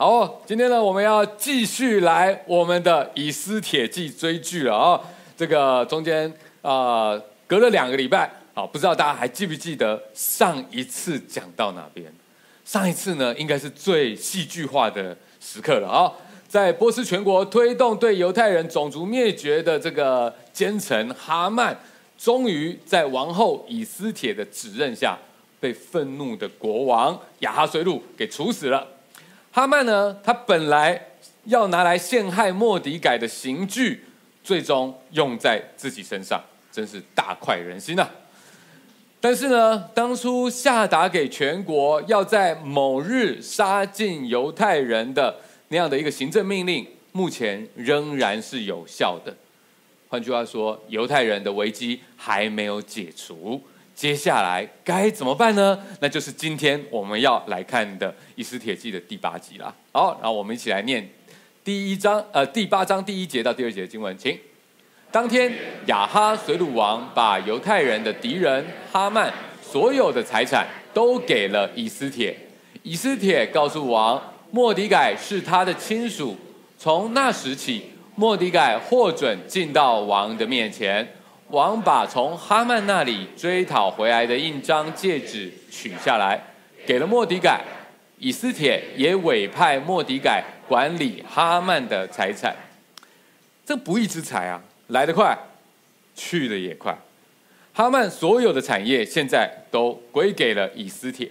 好，今天呢，我们要继续来我们的以斯帖记追剧了啊。这个中间啊、呃，隔了两个礼拜，好，不知道大家还记不记得上一次讲到哪边？上一次呢，应该是最戏剧化的时刻了啊，在波斯全国推动对犹太人种族灭绝的这个奸臣哈曼，终于在王后以斯帖的指认下，被愤怒的国王亚哈随鲁给处死了。哈曼呢，他本来要拿来陷害莫迪改的刑具，最终用在自己身上，真是大快人心啊！但是呢，当初下达给全国要在某日杀尽犹太人的那样的一个行政命令，目前仍然是有效的。换句话说，犹太人的危机还没有解除。接下来该怎么办呢？那就是今天我们要来看的《以斯帖记》的第八集了。好，然后我们一起来念第一章，呃，第八章第一节到第二节的经文，请。当天，亚哈随鲁王把犹太人的敌人哈曼所有的财产都给了以斯帖。以斯帖告诉王，莫迪改是他的亲属。从那时起，莫迪改获准进到王的面前。王把从哈曼那里追讨回来的印章、戒指取下来，给了莫迪改。以斯帖也委派莫迪改管理哈曼的财产。这不义之财啊，来得快，去得也快。哈曼所有的产业现在都归给了以斯帖。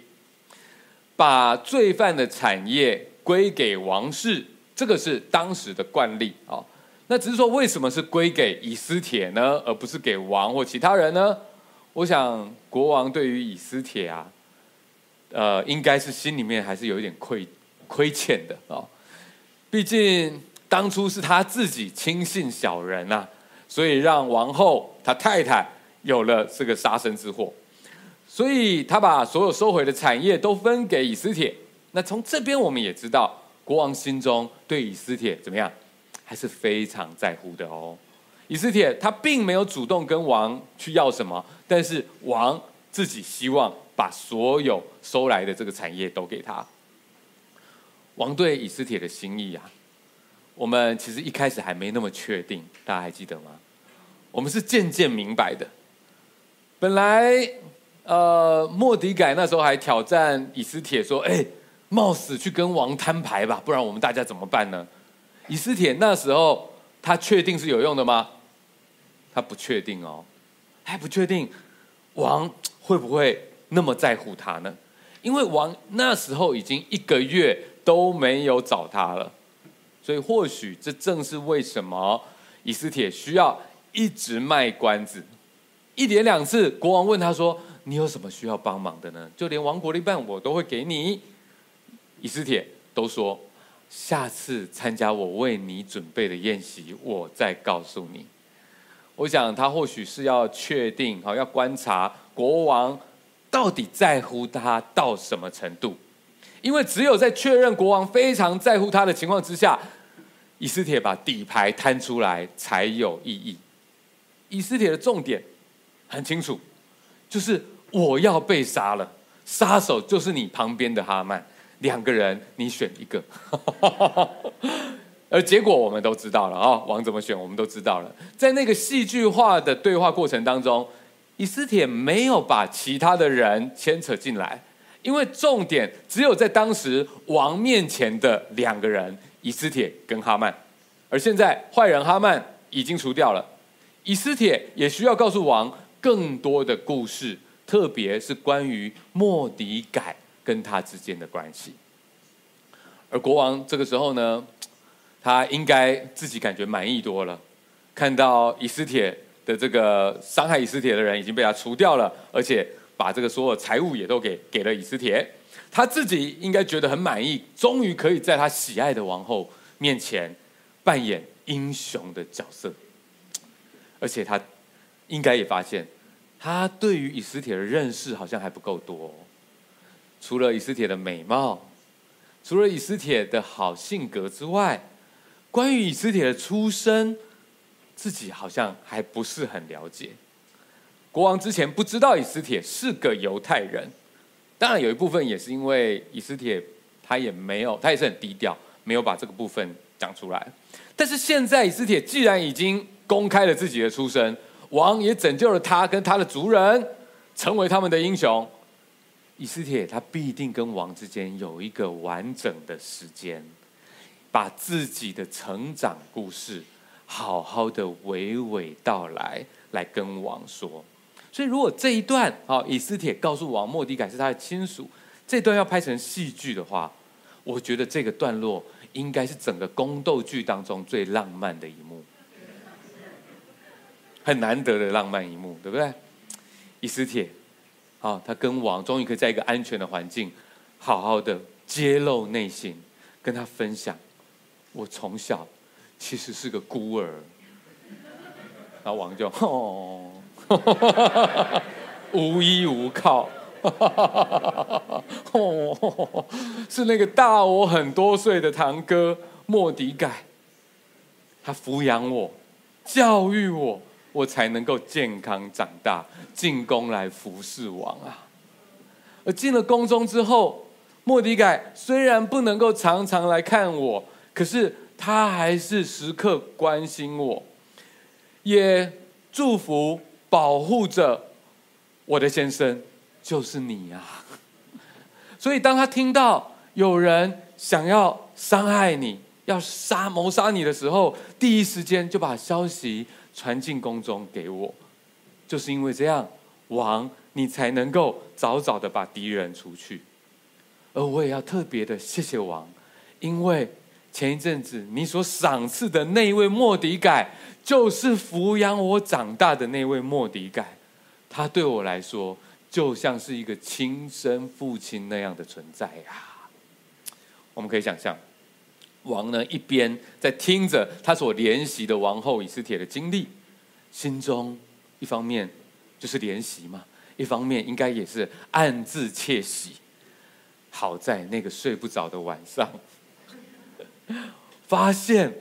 把罪犯的产业归给王室，这个是当时的惯例啊。那只是说，为什么是归给以斯帖呢，而不是给王或其他人呢？我想，国王对于以斯帖啊，呃，应该是心里面还是有一点亏亏欠的啊。毕竟当初是他自己轻信小人呐，所以让王后他太太有了这个杀身之祸，所以他把所有收回的产业都分给以斯帖。那从这边我们也知道，国王心中对以斯帖怎么样？还是非常在乎的哦。以斯帖他并没有主动跟王去要什么，但是王自己希望把所有收来的这个产业都给他。王对以斯帖的心意啊，我们其实一开始还没那么确定，大家还记得吗？我们是渐渐明白的。本来，呃，莫迪改那时候还挑战以斯帖说：“哎，冒死去跟王摊牌吧，不然我们大家怎么办呢？”以斯帖那时候，他确定是有用的吗？他不确定哦，还不确定王 会不会那么在乎他呢？因为王那时候已经一个月都没有找他了，所以或许这正是为什么以斯帖需要一直卖关子。一连两次，国王问他说：“你有什么需要帮忙的呢？就连王国的一半我都会给你。”以斯帖都说。下次参加我为你准备的宴席，我再告诉你。我想他或许是要确定，好要观察国王到底在乎他到什么程度，因为只有在确认国王非常在乎他的情况之下，以斯帖把底牌摊出来才有意义。以斯帖的重点很清楚，就是我要被杀了，杀手就是你旁边的哈曼。两个人，你选一个，而结果我们都知道了啊，王怎么选我们都知道了。在那个戏剧化的对话过程当中，以斯帖没有把其他的人牵扯进来，因为重点只有在当时王面前的两个人，以斯帖跟哈曼。而现在坏人哈曼已经除掉了，以斯帖也需要告诉王更多的故事，特别是关于莫迪改。跟他之间的关系，而国王这个时候呢，他应该自己感觉满意多了，看到以斯帖的这个伤害以斯帖的人已经被他除掉了，而且把这个所有财物也都给给了以斯帖，他自己应该觉得很满意，终于可以在他喜爱的王后面前扮演英雄的角色，而且他应该也发现，他对于以斯帖的认识好像还不够多。除了以斯帖的美貌，除了以斯帖的好性格之外，关于以斯帖的出身，自己好像还不是很了解。国王之前不知道以斯帖是个犹太人，当然有一部分也是因为以斯帖他也没有，他也是很低调，没有把这个部分讲出来。但是现在以斯帖既然已经公开了自己的出身，王也拯救了他跟他的族人，成为他们的英雄。以斯帖他必定跟王之间有一个完整的时间，把自己的成长故事好好的娓娓道来，来跟王说。所以如果这一段啊，以斯帖告诉王莫迪改是他的亲属，这段要拍成戏剧的话，我觉得这个段落。应该是整个宫斗剧当中最浪漫的一幕，很难得的浪漫一幕，对不对？以斯帖，啊，他跟王终于可以在一个安全的环境，好好的揭露内心，跟他分享，我从小其实是个孤儿，然后王就哦，无依无靠。哦，是那个大我很多岁的堂哥莫迪改，他抚养我，教育我，我才能够健康长大，进宫来服侍王啊。而进了宫中之后，莫迪改虽然不能够常常来看我，可是他还是时刻关心我，也祝福保护着我的先生。就是你呀！所以当他听到有人想要伤害你、要杀谋杀你的时候，第一时间就把消息传进宫中给我。就是因为这样，王你才能够早早的把敌人除去。而我也要特别的谢谢王，因为前一阵子你所赏赐的那位莫迪改，就是抚养我长大的那位莫迪改，他对我来说。就像是一个亲生父亲那样的存在呀！我们可以想象，王呢一边在听着他所怜惜的王后以斯帖的经历，心中一方面就是怜惜嘛，一方面应该也是暗自窃喜。好在那个睡不着的晚上，发现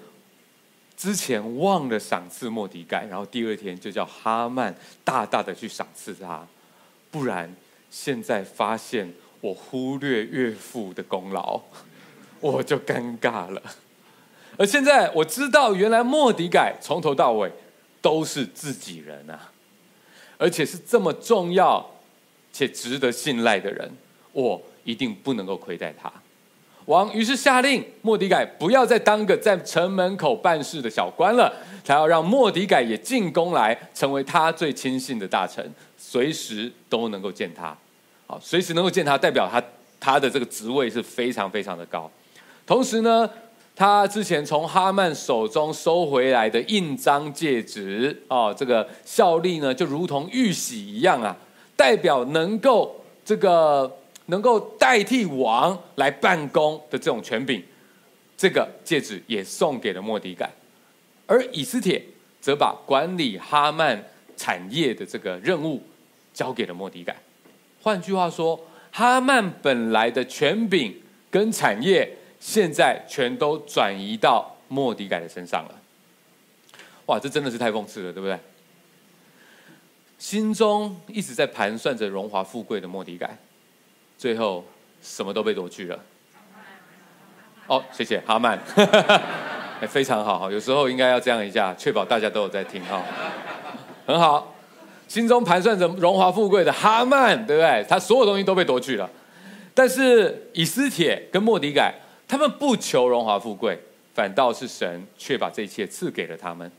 之前忘了赏赐莫迪盖，然后第二天就叫哈曼大大的去赏赐他。不然，现在发现我忽略岳父的功劳，我就尴尬了。而现在我知道，原来莫迪改从头到尾都是自己人啊，而且是这么重要且值得信赖的人，我一定不能够亏待他。王于是下令莫迪改不要再当个在城门口办事的小官了，他要让莫迪改也进宫来，成为他最亲信的大臣。随时都能够见他，好，随时能够见他，代表他他的这个职位是非常非常的高。同时呢，他之前从哈曼手中收回来的印章戒指，哦，这个效力呢，就如同玉玺一样啊，代表能够这个能够代替王来办公的这种权柄，这个戒指也送给了莫迪改，而以斯帖则把管理哈曼产业的这个任务。交给了莫迪改。换句话说，哈曼本来的权柄跟产业，现在全都转移到莫底改的身上了。哇，这真的是太讽刺了，对不对？心中一直在盘算着荣华富贵的莫底改，最后什么都被夺去了。哦，谢谢哈曼，非常好，有时候应该要这样一下，确保大家都有在听哈，很好。心中盘算着荣华富贵的哈曼，对不对？他所有东西都被夺去了，但是以斯帖跟莫底改，他们不求荣华富贵，反倒是神却把这一切赐给了他们。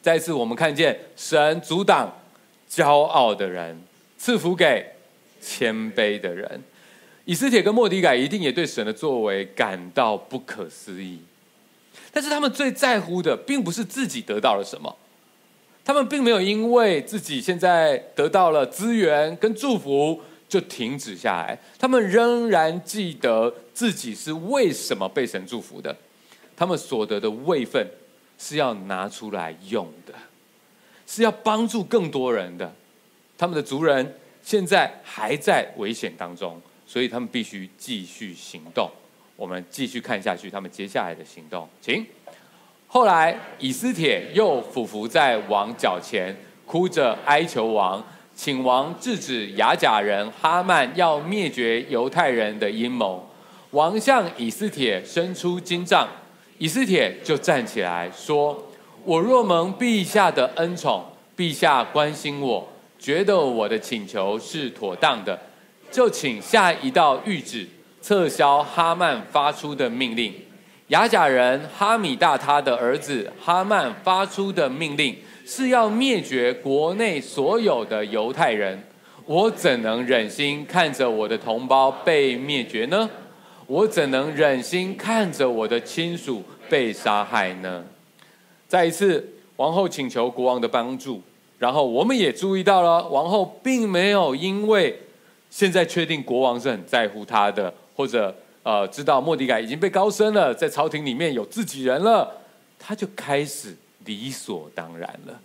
再次，我们看见神阻挡骄傲的人，赐福给谦卑的人。以斯帖跟莫底改一定也对神的作为感到不可思议，但是他们最在乎的，并不是自己得到了什么。他们并没有因为自己现在得到了资源跟祝福就停止下来，他们仍然记得自己是为什么被神祝福的。他们所得的位分是要拿出来用的，是要帮助更多人的。他们的族人现在还在危险当中，所以他们必须继续行动。我们继续看下去，他们接下来的行动，请。后来，以斯帖又俯伏在王脚前，哭着哀求王，请王制止雅甲人哈曼要灭绝犹太人的阴谋。王向以斯帖伸出金杖，以斯帖就站起来说：“我若蒙陛下的恩宠，陛下关心我，觉得我的请求是妥当的，就请下一道谕旨，撤销哈曼发出的命令。雅甲人哈米大他的儿子哈曼发出的命令是要灭绝国内所有的犹太人，我怎能忍心看着我的同胞被灭绝呢？”我怎能忍心看着我的亲属被杀害呢？再一次，王后请求国王的帮助，然后我们也注意到了，王后并没有因为现在确定国王是很在乎他的，或者呃知道莫迪改已经被高升了，在朝廷里面有自己人了，他就开始理所当然了，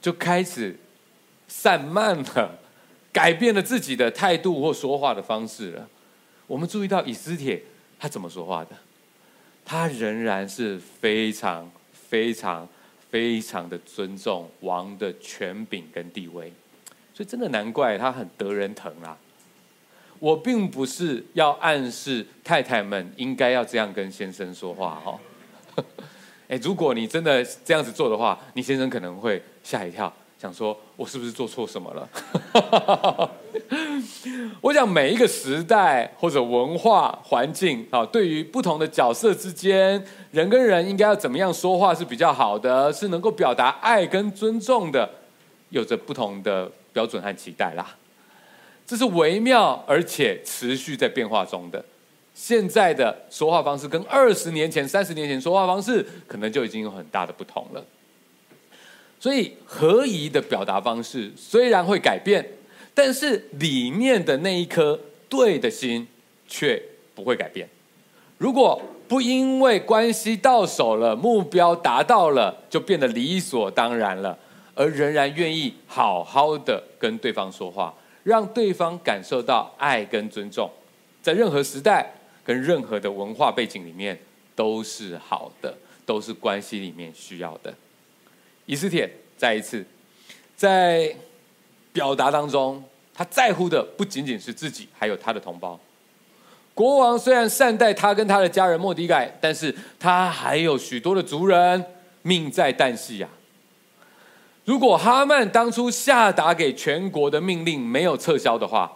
就开始散漫了，改变了自己的态度或说话的方式了。我们注意到以斯帖他怎么说话的？他仍然是非常、非常、非常的尊重王的权柄跟地位，所以真的难怪他很得人疼啦。我并不是要暗示太太们应该要这样跟先生说话哦。哎，如果你真的这样子做的话，你先生可能会吓一跳。想说，我是不是做错什么了？我想每一个时代或者文化环境啊，对于不同的角色之间，人跟人应该要怎么样说话是比较好的，是能够表达爱跟尊重的，有着不同的标准和期待啦。这是微妙而且持续在变化中的。现在的说话方式跟二十年前、三十年前说话方式，可能就已经有很大的不同了。所以，合宜的表达方式虽然会改变，但是里面的那一颗对的心却不会改变。如果不因为关系到手了，目标达到了，就变得理所当然了，而仍然愿意好好的跟对方说话，让对方感受到爱跟尊重，在任何时代跟任何的文化背景里面都是好的，都是关系里面需要的。以斯帖再一次在表达当中，他在乎的不仅仅是自己，还有他的同胞。国王虽然善待他跟他的家人莫底改，但是他还有许多的族人命在旦夕呀。如果哈曼当初下达给全国的命令没有撤销的话，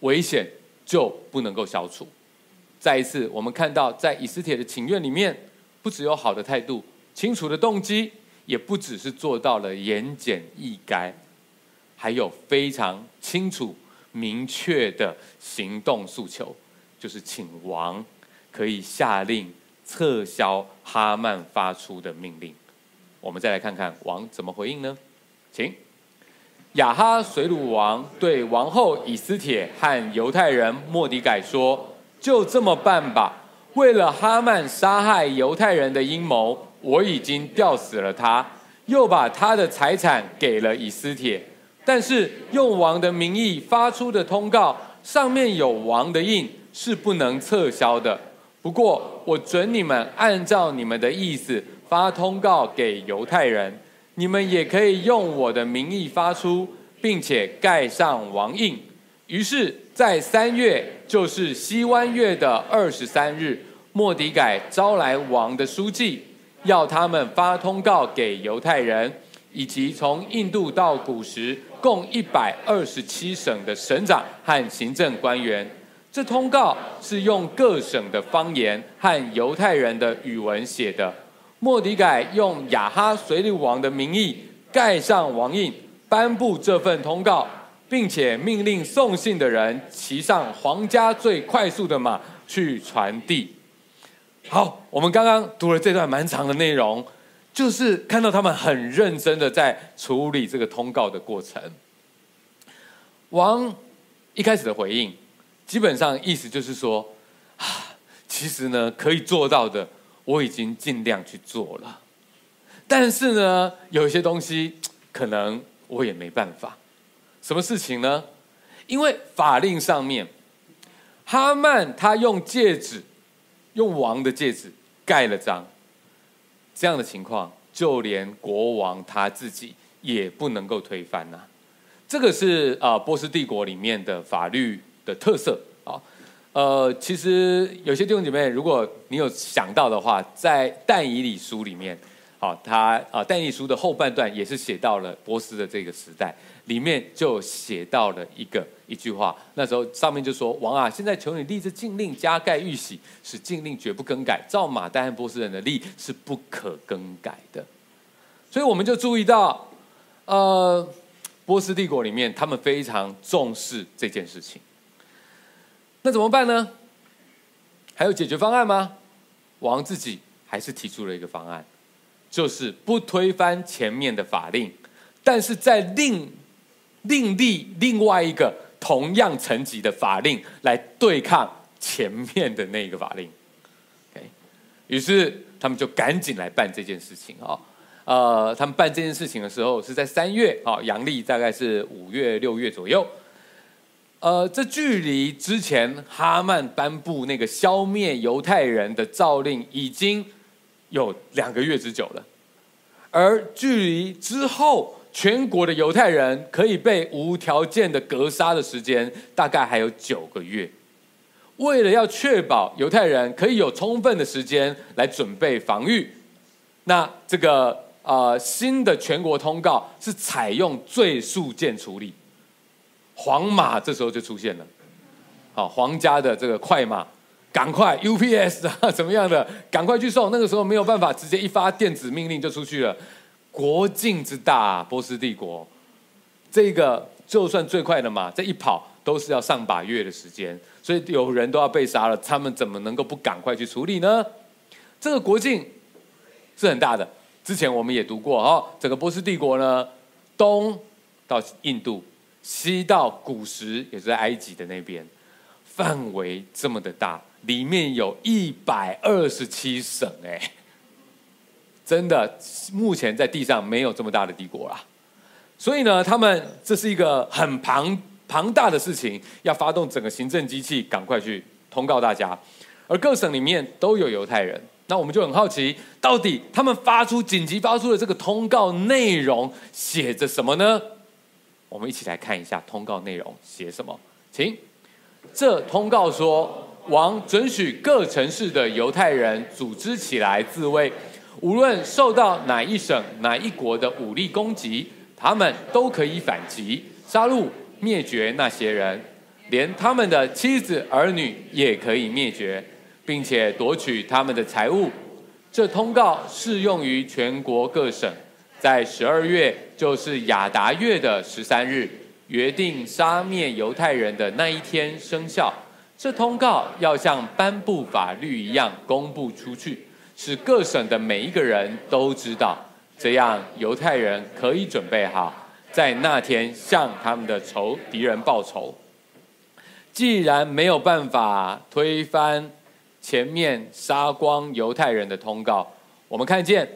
危险就不能够消除。再一次，我们看到在以斯帖的请愿里面，不只有好的态度、清楚的动机。也不只是做到了言简意赅，还有非常清楚明确的行动诉求，就是请王可以下令撤销哈曼发出的命令。我们再来看看王怎么回应呢？请亚哈水鲁王对王后以斯帖和犹太人莫迪改说：“就这么办吧，为了哈曼杀害犹太人的阴谋。”我已经吊死了他，又把他的财产给了以斯帖，但是用王的名义发出的通告上面有王的印，是不能撤销的。不过我准你们按照你们的意思发通告给犹太人，你们也可以用我的名义发出，并且盖上王印。于是，在三月，就是西湾月的二十三日，莫迪改招来王的书记。要他们发通告给犹太人，以及从印度到古时共一百二十七省的省长和行政官员。这通告是用各省的方言和犹太人的语文写的。莫迪改用雅哈随利王的名义盖上王印，颁布这份通告，并且命令送信的人骑上皇家最快速的马去传递。好，我们刚刚读了这段蛮长的内容，就是看到他们很认真的在处理这个通告的过程。王一开始的回应，基本上意思就是说，啊，其实呢，可以做到的，我已经尽量去做了，但是呢，有一些东西可能我也没办法。什么事情呢？因为法令上面，哈曼他用戒指。用王的戒指盖了章，这样的情况，就连国王他自己也不能够推翻呐。这个是啊，波斯帝国里面的法律的特色啊。呃，其实有些弟兄姐妹，如果你有想到的话，在但以理书里面，好，他啊，但以理书的后半段也是写到了波斯的这个时代，里面就写到了一个一句话，那时候上面就说：“王啊，现在求你立这禁令，加盖玉玺，使禁令绝不更改，照马代和波斯人的例是不可更改的。”所以我们就注意到，呃，波斯帝国里面他们非常重视这件事情。那怎么办呢？还有解决方案吗？王自己还是提出了一个方案，就是不推翻前面的法令，但是在另另立另外一个同样层级的法令来对抗前面的那个法令。OK，于是他们就赶紧来办这件事情啊。呃，他们办这件事情的时候是在三月啊，阳历大概是五月六月左右。呃，这距离之前哈曼颁布那个消灭犹太人的诏令已经有两个月之久了，而距离之后全国的犹太人可以被无条件的格杀的时间大概还有九个月。为了要确保犹太人可以有充分的时间来准备防御，那这个呃新的全国通告是采用最速件处理。黄马这时候就出现了，好，皇家的这个快马，赶快 UPS 啊，怎么样的，赶快去送。那个时候没有办法直接一发电子命令就出去了。国境之大，波斯帝国，这个就算最快的马，这一跑都是要上把月的时间，所以有人都要被杀了，他们怎么能够不赶快去处理呢？这个国境是很大的，之前我们也读过哦，整个波斯帝国呢，东到印度。西到古时，也是埃及的那边，范围这么的大，里面有一百二十七省，哎，真的，目前在地上没有这么大的帝国啦。所以呢，他们这是一个很庞庞大的事情，要发动整个行政机器，赶快去通告大家。而各省里面都有犹太人，那我们就很好奇，到底他们发出紧急发出的这个通告内容写着什么呢？我们一起来看一下通告内容写什么，请。这通告说，王准许各城市的犹太人组织起来自卫，无论受到哪一省、哪一国的武力攻击，他们都可以反击，杀戮、灭绝那些人，连他们的妻子儿女也可以灭绝，并且夺取他们的财物。这通告适用于全国各省。在十二月，就是亚达月的十三日，约定杀灭犹太人的那一天生效。这通告要像颁布法律一样公布出去，使各省的每一个人都知道，这样犹太人可以准备好，在那天向他们的仇敌人报仇。既然没有办法推翻前面杀光犹太人的通告，我们看见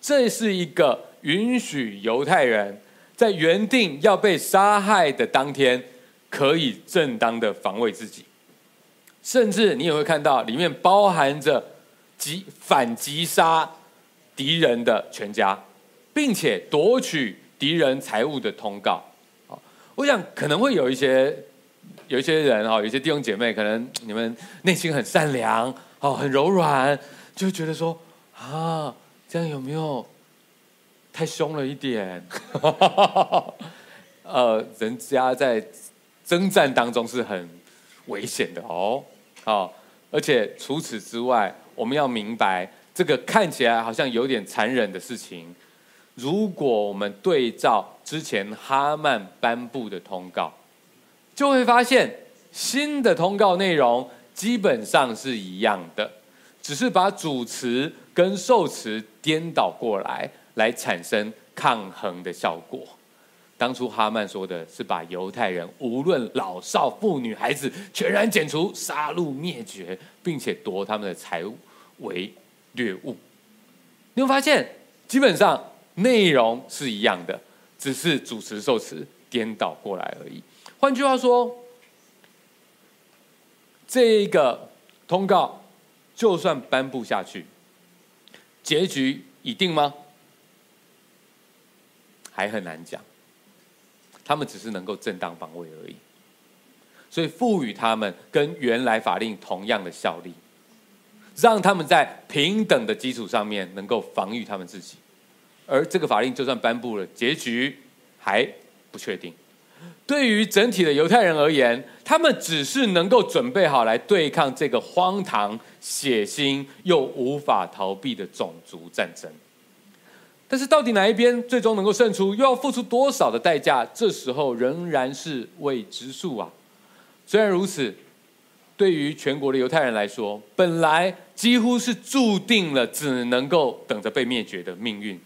这是一个。允许犹太人在原定要被杀害的当天，可以正当的防卫自己，甚至你也会看到里面包含着击反击杀敌人的全家，并且夺取敌人财物的通告。我想可能会有一些有一些人哈，有些弟兄姐妹，可能你们内心很善良哦，很柔软，就觉得说啊，这样有没有？太凶了一点，呃，人家在征战当中是很危险的哦，好，而且除此之外，我们要明白，这个看起来好像有点残忍的事情，如果我们对照之前哈曼颁布的通告，就会发现新的通告内容基本上是一样的，只是把主词跟受词颠倒过来。来产生抗衡的效果。当初哈曼说的是把犹太人无论老少妇女孩子全然剪除、杀戮灭绝，并且夺他们的财物为掠物。你会发现，基本上内容是一样的，只是主持受词颠倒过来而已。换句话说，这个通告就算颁布下去，结局已定吗？还很难讲，他们只是能够正当防卫而已。所以赋予他们跟原来法令同样的效力，让他们在平等的基础上面能够防御他们自己。而这个法令就算颁布了，结局还不确定。对于整体的犹太人而言，他们只是能够准备好来对抗这个荒唐、血腥又无法逃避的种族战争。但是，到底哪一边最终能够胜出，又要付出多少的代价？这时候仍然是未知数啊。虽然如此，对于全国的犹太人来说，本来几乎是注定了只能够等着被灭绝的命运，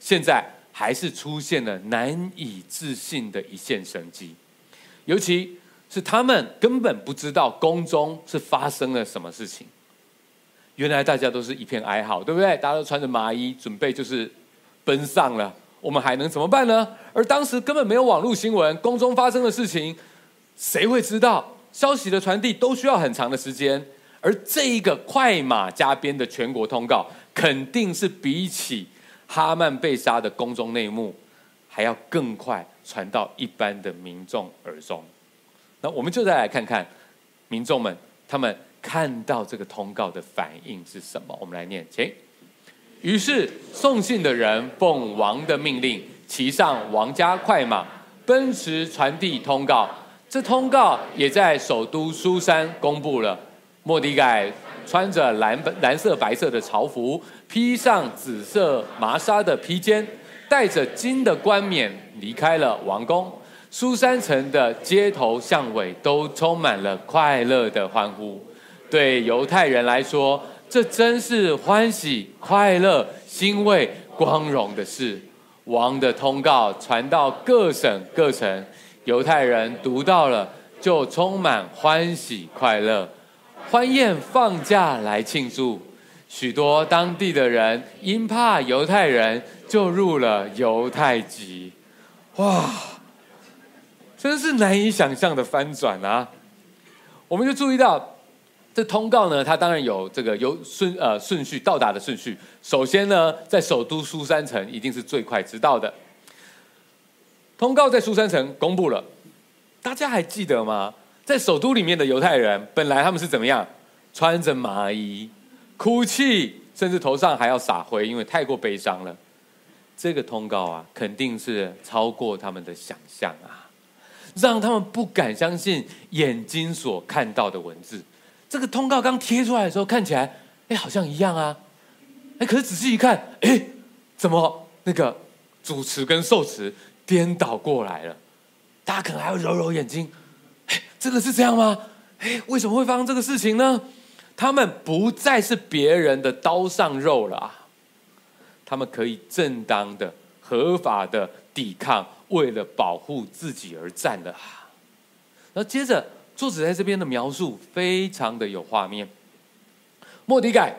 现在。还是出现了难以置信的一线生机，尤其是他们根本不知道宫中是发生了什么事情。原来大家都是一片哀嚎，对不对？大家都穿着麻衣，准备就是奔丧了。我们还能怎么办呢？而当时根本没有网络新闻，宫中发生的事情，谁会知道？消息的传递都需要很长的时间，而这一个快马加鞭的全国通告，肯定是比起。哈曼被杀的宫中内幕，还要更快传到一般的民众耳中。那我们就再来看看民众们他们看到这个通告的反应是什么。我们来念，请。于是送信的人奉王的命令，骑上王家快马，奔驰传递通告。这通告也在首都苏珊公布了。莫迪改穿着蓝蓝色白色的朝服，披上紫色麻纱的披肩，戴着金的冠冕，离开了王宫。苏珊城的街头巷尾都充满了快乐的欢呼。对犹太人来说，这真是欢喜、快乐、欣慰、光荣的事。王的通告传到各省各城，犹太人读到了，就充满欢喜、快乐。欢宴放假来庆祝，许多当地的人因怕犹太人，就入了犹太籍。哇，真是难以想象的翻转啊！我们就注意到，这通告呢，它当然有这个有顺呃顺序到达的顺序。首先呢，在首都苏三城一定是最快知道的。通告在苏珊城公布了，大家还记得吗？在首都里面的犹太人，本来他们是怎么样？穿着麻衣，哭泣，甚至头上还要撒灰，因为太过悲伤了。这个通告啊，肯定是超过他们的想象啊，让他们不敢相信眼睛所看到的文字。这个通告刚贴出来的时候，看起来，哎，好像一样啊。哎，可是仔细一看，哎，怎么那个主词跟受词颠倒过来了？大家可能还要揉揉眼睛。这个是这样吗？哎，为什么会发生这个事情呢？他们不再是别人的刀上肉了啊！他们可以正当的、合法的抵抗，为了保护自己而战了啊！然后接着，作者在这边的描述非常的有画面。莫迪改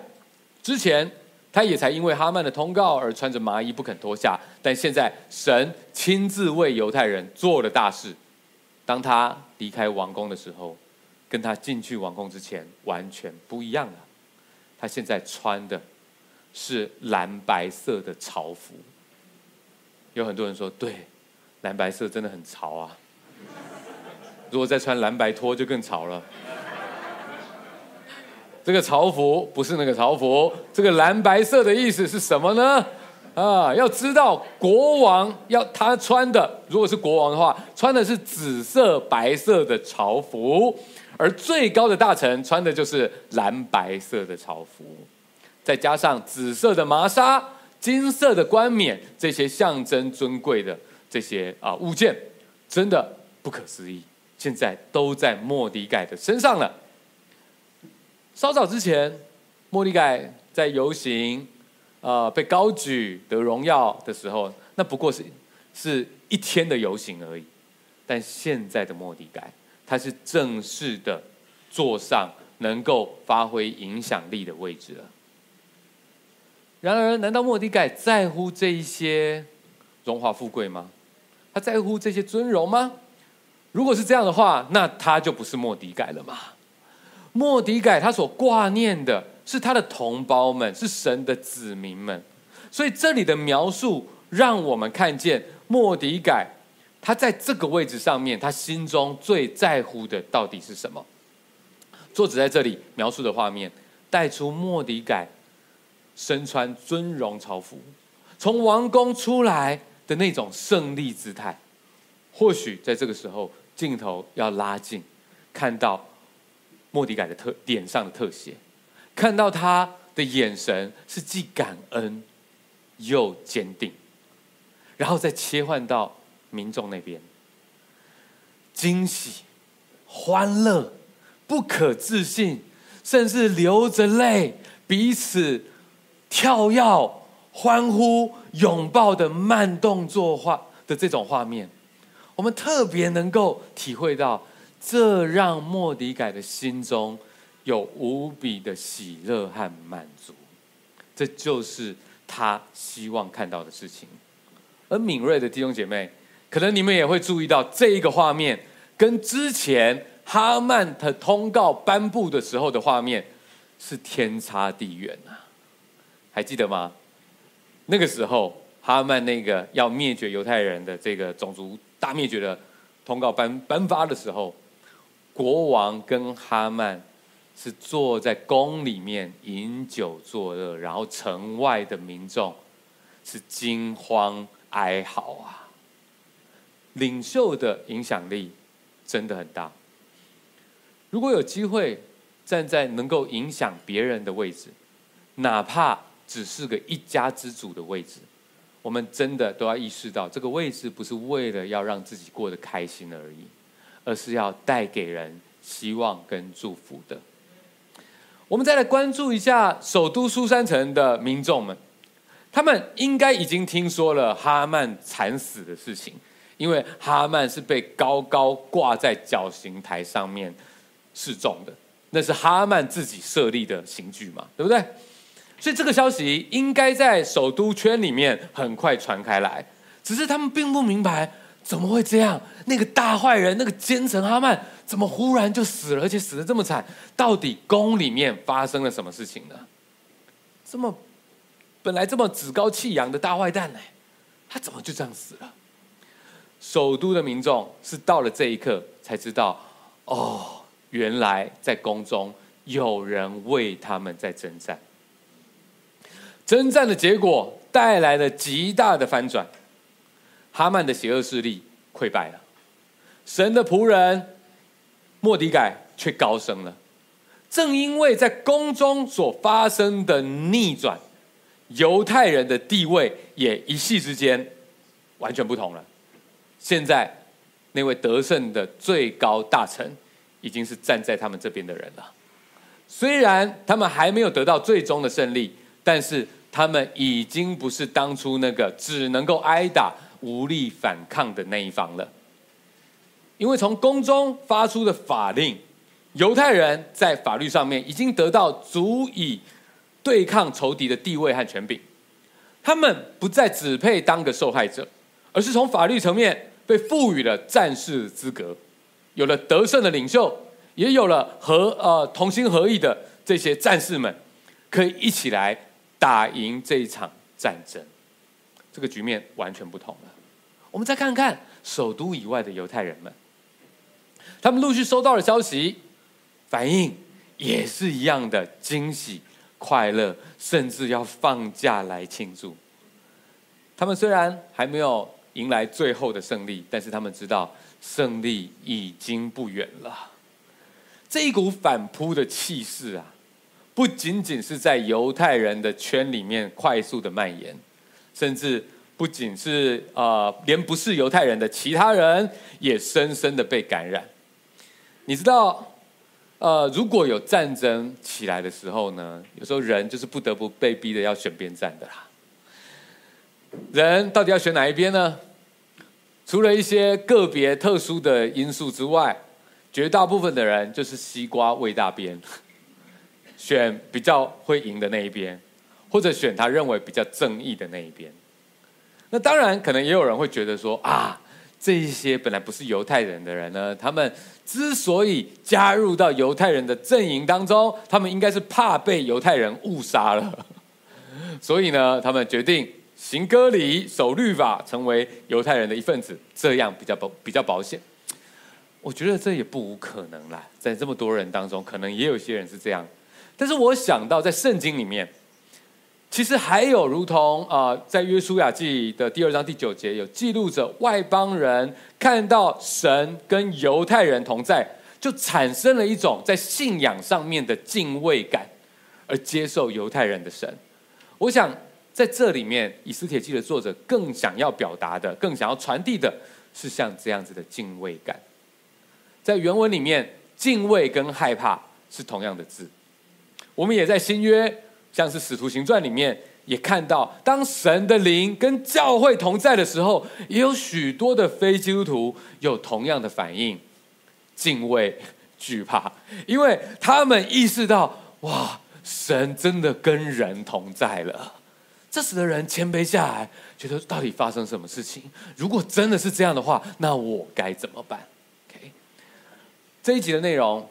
之前，他也才因为哈曼的通告而穿着麻衣不肯脱下，但现在神亲自为犹太人做了大事。当他离开王宫的时候，跟他进去王宫之前完全不一样了。他现在穿的是蓝白色的朝服。有很多人说，对，蓝白色真的很潮啊。如果再穿蓝白拖，就更潮了。这个朝服不是那个朝服，这个蓝白色的意思是什么呢？啊，要知道国王要他穿的，如果是国王的话，穿的是紫色白色的朝服，而最高的大臣穿的就是蓝白色的朝服，再加上紫色的麻纱、金色的冠冕，这些象征尊贵的这些啊物件，真的不可思议。现在都在莫迪盖的身上了。稍早之前，莫迪改在游行。呃，被高举得荣耀的时候，那不过是是一天的游行而已。但现在的莫迪改，他是正式的坐上能够发挥影响力的位置了。然而，难道莫迪改在乎这一些荣华富贵吗？他在乎这些尊荣吗？如果是这样的话，那他就不是莫迪改了嘛。莫迪改他所挂念的。是他的同胞们，是神的子民们，所以这里的描述让我们看见莫迪改他在这个位置上面，他心中最在乎的到底是什么？作者在这里描述的画面，带出莫迪改身穿尊荣朝服，从王宫出来的那种胜利姿态。或许在这个时候，镜头要拉近，看到莫底改的特脸上的特写，看到他的眼神是既感恩又坚定，然后再切换到。民众那边，惊喜、欢乐、不可置信，甚至流着泪，彼此跳跃、欢呼、拥抱的慢动作画的这种画面，我们特别能够体会到，这让莫迪改的心中有无比的喜乐和满足，这就是他希望看到的事情。而敏锐的弟兄姐妹。可能你们也会注意到这一个画面，跟之前哈曼的通告颁布的时候的画面是天差地远啊！还记得吗？那个时候哈曼那个要灭绝犹太人的这个种族大灭绝的通告颁颁发的时候，国王跟哈曼是坐在宫里面饮酒作乐，然后城外的民众是惊慌哀嚎啊！领袖的影响力真的很大。如果有机会站在能够影响别人的位置，哪怕只是个一家之主的位置，我们真的都要意识到，这个位置不是为了要让自己过得开心而已，而是要带给人希望跟祝福的。我们再来关注一下首都苏珊城的民众们，他们应该已经听说了哈曼惨死的事情。因为哈曼是被高高挂在绞刑台上面示众的，那是哈曼自己设立的刑具嘛，对不对？所以这个消息应该在首都圈里面很快传开来。只是他们并不明白怎么会这样，那个大坏人，那个奸臣哈曼，怎么忽然就死了，而且死得这么惨？到底宫里面发生了什么事情呢？这么本来这么趾高气扬的大坏蛋呢，他怎么就这样死了？首都的民众是到了这一刻才知道，哦，原来在宫中有人为他们在征战。征战的结果带来了极大的翻转，哈曼的邪恶势力溃败了，神的仆人莫迪改却高升了。正因为在宫中所发生的逆转，犹太人的地位也一夕之间完全不同了。现在，那位得胜的最高大臣，已经是站在他们这边的人了。虽然他们还没有得到最终的胜利，但是他们已经不是当初那个只能够挨打、无力反抗的那一方了。因为从宫中发出的法令，犹太人在法律上面已经得到足以对抗仇敌的地位和权柄，他们不再只配当个受害者。而是从法律层面被赋予了战士资格，有了得胜的领袖，也有了和呃同心合意的这些战士们，可以一起来打赢这一场战争。这个局面完全不同了。我们再看看首都以外的犹太人们，他们陆续收到了消息，反应也是一样的惊喜、快乐，甚至要放假来庆祝。他们虽然还没有。迎来最后的胜利，但是他们知道胜利已经不远了。这一股反扑的气势啊，不仅仅是在犹太人的圈里面快速的蔓延，甚至不仅是呃，连不是犹太人的其他人也深深的被感染。你知道，呃，如果有战争起来的时候呢，有时候人就是不得不被逼的要选边站的啦。人到底要选哪一边呢？除了一些个别特殊的因素之外，绝大部分的人就是西瓜喂大边，选比较会赢的那一边，或者选他认为比较正义的那一边。那当然，可能也有人会觉得说啊，这一些本来不是犹太人的人呢，他们之所以加入到犹太人的阵营当中，他们应该是怕被犹太人误杀了，所以呢，他们决定行割礼、守律法，成为犹太人的一份子，这样比较保比较保险。我觉得这也不无可能啦，在这么多人当中，可能也有些人是这样。但是我想到，在圣经里面，其实还有如同啊、在约书亚记的第二章第九节，有记录着外邦人看到神跟犹太人同在，就产生了一种在信仰上面的敬畏感，而接受犹太人的神。我想在这里面，以斯帖记的作者更想要表达的，更想要传递的是像这样子的敬畏感。在原文里面，敬畏跟害怕是同样的字。我们也在新约，像是使徒行传里面，也看到，当神的灵跟教会同在的时候，也有许多的非基督徒有同样的反应：敬畏、惧怕，因为他们意识到，哇，神真的跟人同在了。这使得人谦卑下来，觉得到底发生什么事情？如果真的是这样的话，那我该怎么办？这一集的内容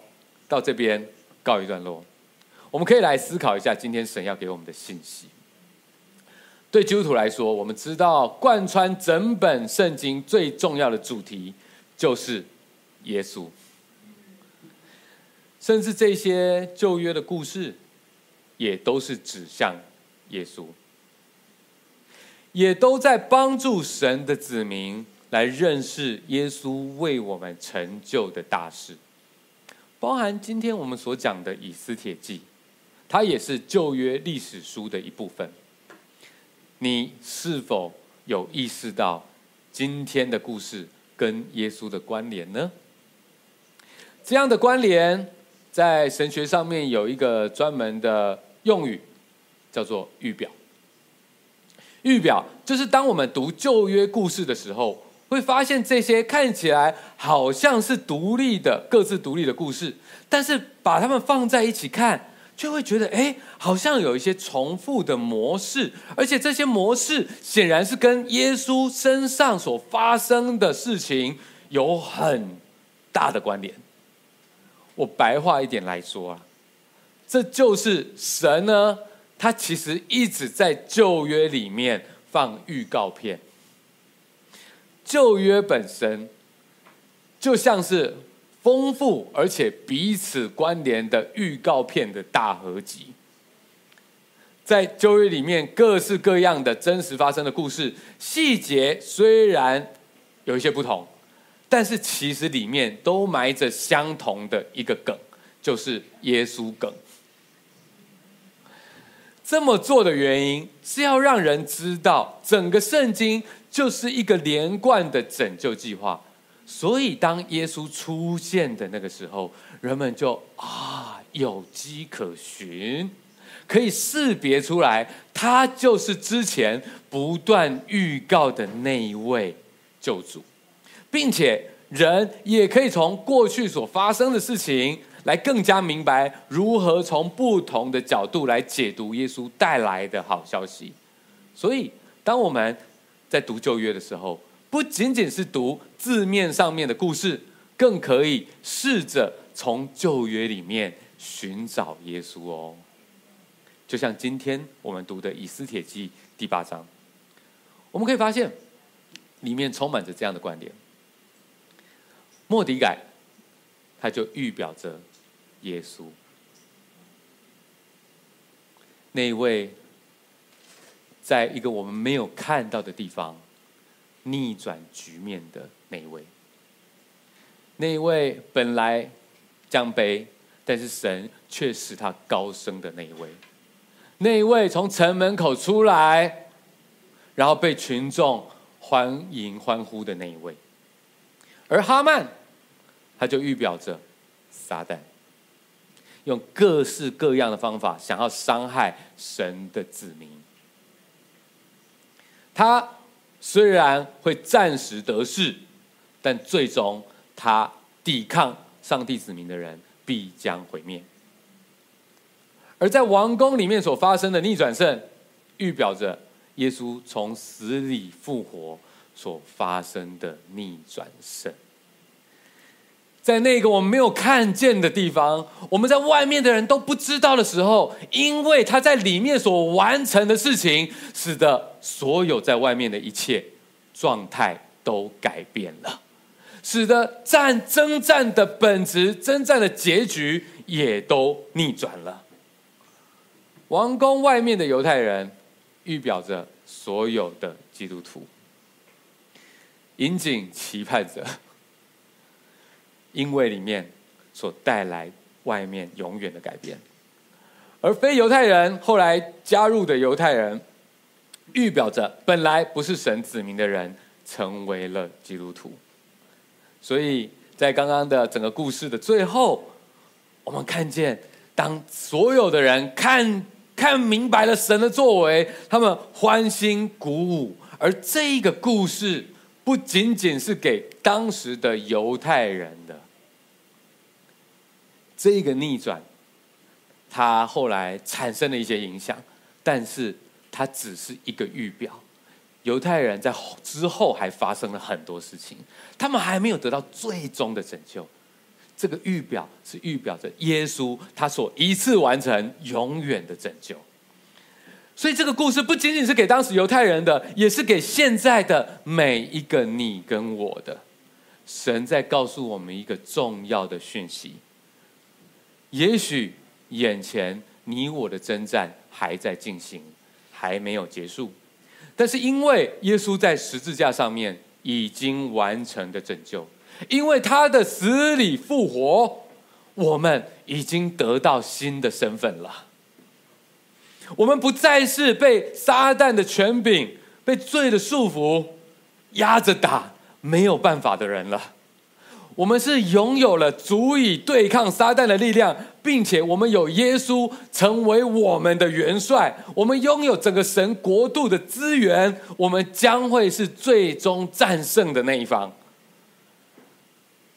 到这边告一段落，我们可以来思考一下今天神要给我们的信息。对基督徒来说，我们知道贯穿整本圣经最重要的主题就是耶稣，甚至这些旧约的故事也都是指向耶稣，也都在帮助神的子民来认识耶稣为我们成就的大事。包含今天我们所讲的《以斯帖记》，它也是旧约历史书的一部分。你是否有意识到今天的故事跟耶稣的关联呢？这样的关联在神学上面有一个专门的用语，叫做预表。预表就是当我们读旧约故事的时候。会发现这些看起来好像是独立的、各自独立的故事，但是把它们放在一起看，就会觉得，哎，好像有一些重复的模式，而且这些模式显然是跟耶稣身上所发生的事情有很大的关联。我白话一点来说啊，这就是神呢，他其实一直在旧约里面放预告片。旧约本身就像是丰富而且彼此关联的预告片的大合集，在旧约里面各式各样的真实发生的故事，细节虽然有一些不同，但是其实里面都埋着相同的一个梗，就是耶稣梗。这么做的原因是要让人知道整个圣经。就是一个连贯的拯救计划，所以当耶稣出现的那个时候，人们就啊有迹可循，可以识别出来，他就是之前不断预告的那一位救主，并且人也可以从过去所发生的事情来更加明白如何从不同的角度来解读耶稣带来的好消息。所以，当我们在读旧约的时候，不仅仅是读字面上面的故事，更可以试着从旧约里面寻找耶稣哦。就像今天我们读的《以斯帖记》第八章，我们可以发现里面充满着这样的观点。末底改，他就预表着耶稣，那一位。在一个我们没有看到的地方，逆转局面的那一位，那一位本来降卑，但是神却使他高升的那一位，那一位从城门口出来，然后被群众欢迎欢呼的那一位，而哈曼，他就预表着撒旦，用各式各样的方法想要伤害神的子民。他虽然会暂时得势，但最终他抵抗上帝子民的人必将毁灭。而在王宫里面所发生的逆转胜，预表着耶稣从死里复活所发生的逆转胜。在那个我们没有看见的地方，我们在外面的人都不知道的时候，因为他在里面所完成的事情，使得所有在外面的一切状态都改变了，使得战征战的本质、征战的结局也都逆转了。王宫外面的犹太人，预表着所有的基督徒，引颈期盼着，因为里面所带来外面永远的改变，而非犹太人后来加入的犹太人，预表着本来不是神子民的人成为了基督徒。所以在刚刚的整个故事的最后，我们看见当所有的人看。看明白了神的作为，他们欢欣鼓舞。而这一个故事不仅仅是给当时的犹太人的，这个逆转，它后来产生了一些影响，但是它只是一个预表。犹太人在之后还发生了很多事情，他们还没有得到最终的拯救。这个预表是预表着耶稣，他所一次完成永远的拯救。所以这个故事不仅仅是给当时犹太人的，也是给现在的每一个你跟我的。神在告诉我们一个重要的讯息：也许眼前你我的征战还在进行，还没有结束，但是因为耶稣在十字架上面已经完成的拯救。因为他的死里复活，我们已经得到新的身份了。我们不再是被撒旦的权柄、被罪的束缚压着打、没有办法的人了。我们是拥有了足以对抗撒旦的力量，并且我们有耶稣成为我们的元帅。我们拥有整个神国度的资源，我们将会是最终战胜的那一方。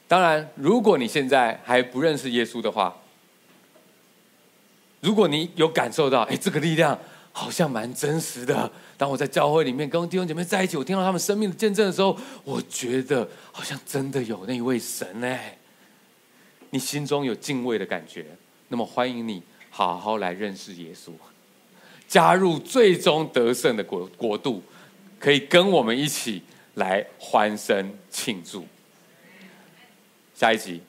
当然，如果你现在还不认识耶稣的话，如果你有感受到，哎，这个力量好像蛮真实的。当我在教会里面跟弟兄姐妹在一起，我听到他们生命的见证的时候，我觉得好像真的有那位神哎。你心中有敬畏的感觉，那么欢迎你好好来认识耶稣，加入最终得胜的国国度，可以跟我们一起来欢声庆祝。下一集，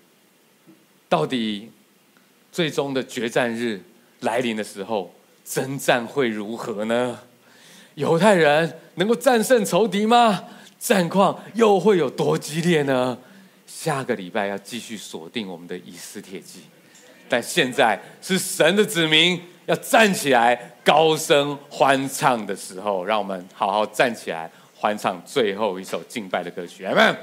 到底最终的决战日来临的时候，征战会如何呢？犹太人能够战胜仇敌吗？战况又会有多激烈呢？下个礼拜要继续锁定我们的以斯帖记，但现在是神的子民要站起来高声欢唱的时候，让我们好好站起来欢唱最后一首敬拜的歌曲，阿们。